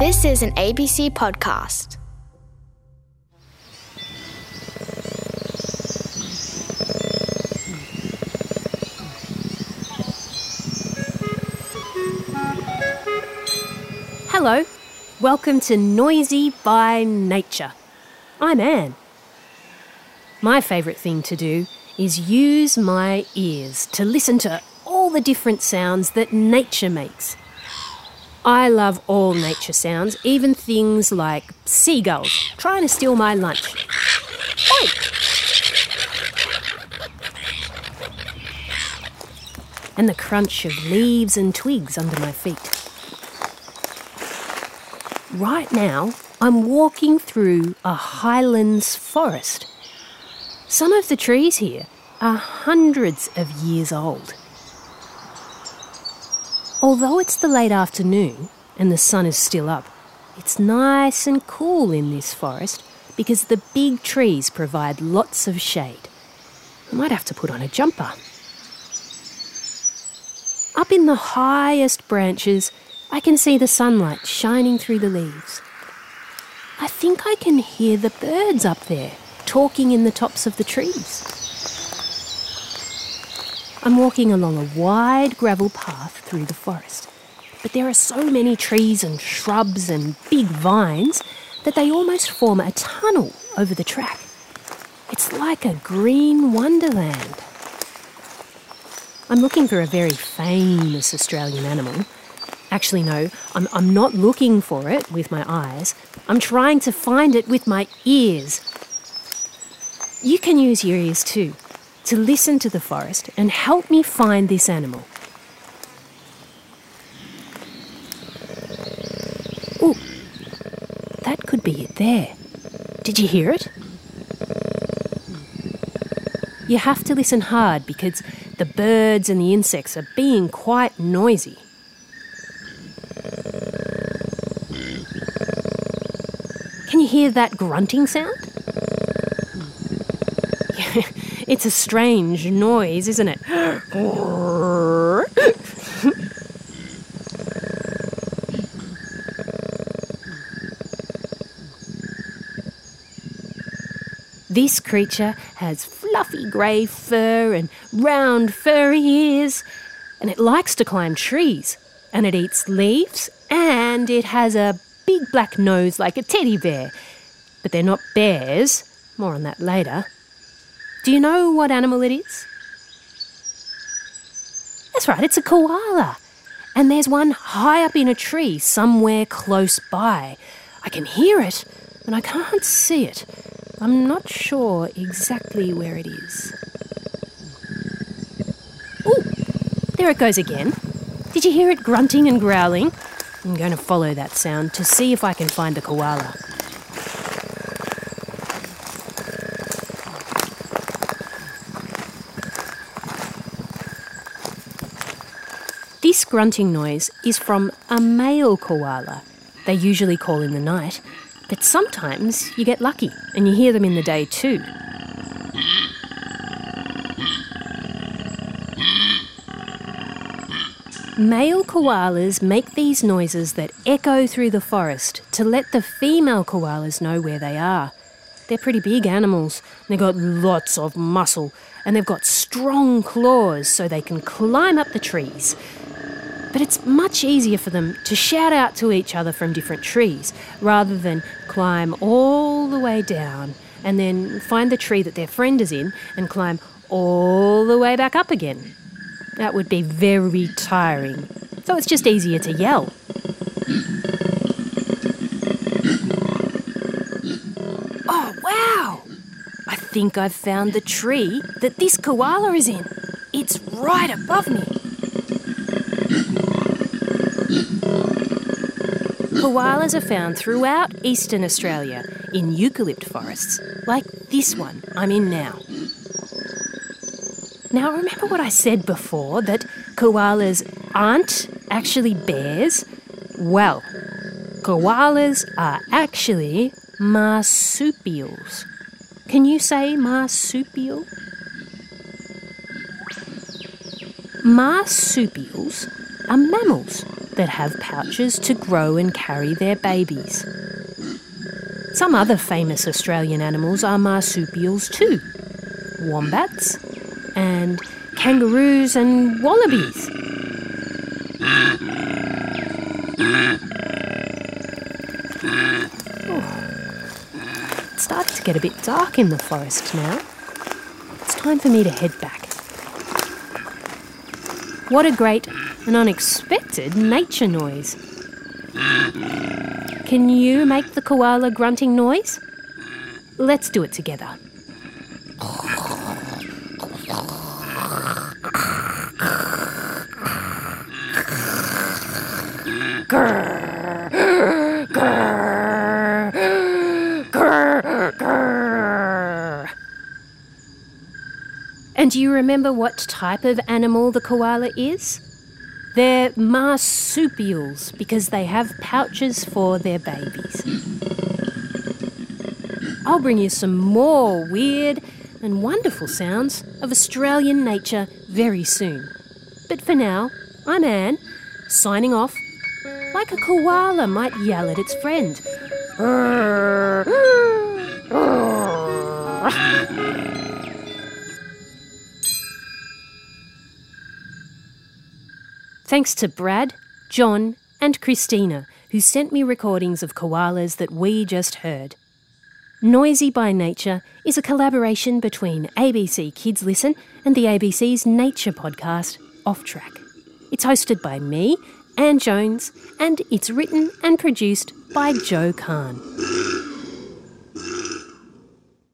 This is an ABC podcast. Hello, welcome to Noisy by Nature. I'm Ann. My favourite thing to do is use my ears to listen to all the different sounds that nature makes. I love all nature sounds, even things like seagulls trying to steal my lunch. Oi! And the crunch of leaves and twigs under my feet. Right now, I'm walking through a highlands forest. Some of the trees here are hundreds of years old. Although it's the late afternoon and the sun is still up, it's nice and cool in this forest because the big trees provide lots of shade. I might have to put on a jumper. Up in the highest branches, I can see the sunlight shining through the leaves. I think I can hear the birds up there talking in the tops of the trees. I'm walking along a wide gravel path through the forest, but there are so many trees and shrubs and big vines that they almost form a tunnel over the track. It's like a green wonderland. I'm looking for a very famous Australian animal. Actually, no, I'm, I'm not looking for it with my eyes. I'm trying to find it with my ears. You can use your ears too to listen to the forest and help me find this animal. Oh, that could be it there. Did you hear it? You have to listen hard because the birds and the insects are being quite noisy. Can you hear that grunting sound? It's a strange noise, isn't it? This creature has fluffy grey fur and round furry ears, and it likes to climb trees, and it eats leaves, and it has a big black nose like a teddy bear. But they're not bears, more on that later. Do you know what animal it is? That's right, it's a koala. And there's one high up in a tree somewhere close by. I can hear it, but I can't see it. I'm not sure exactly where it is. Oh, there it goes again. Did you hear it grunting and growling? I'm going to follow that sound to see if I can find the koala. This grunting noise is from a male koala. They usually call in the night, but sometimes you get lucky and you hear them in the day too. Male koalas make these noises that echo through the forest to let the female koalas know where they are. They're pretty big animals. They've got lots of muscle and they've got strong claws so they can climb up the trees. But it's much easier for them to shout out to each other from different trees rather than climb all the way down and then find the tree that their friend is in and climb all the way back up again. That would be very tiring. So it's just easier to yell. Oh, wow! I think I've found the tree that this koala is in. It's right above me. Koalas are found throughout eastern Australia in eucalypt forests, like this one I'm in now. Now, remember what I said before that koalas aren't actually bears? Well, koalas are actually marsupials. Can you say marsupial? Marsupials are mammals that have pouches to grow and carry their babies. Some other famous Australian animals are marsupials too wombats and kangaroos and wallabies. Oh. It's starting to get a bit dark in the forest now. It's time for me to head back. What a great and unexpected nature noise. Can you make the koala grunting noise? Let's do it together. Grrr. And do you remember what type of animal the koala is? They're marsupials because they have pouches for their babies. I'll bring you some more weird and wonderful sounds of Australian nature very soon. But for now, I'm Ann, signing off like a koala might yell at its friend. Thanks to Brad, John, and Christina, who sent me recordings of koalas that we just heard. Noisy by Nature is a collaboration between ABC Kids Listen and the ABC's nature podcast, Off Track. It's hosted by me, Ann Jones, and it's written and produced by Joe Kahn.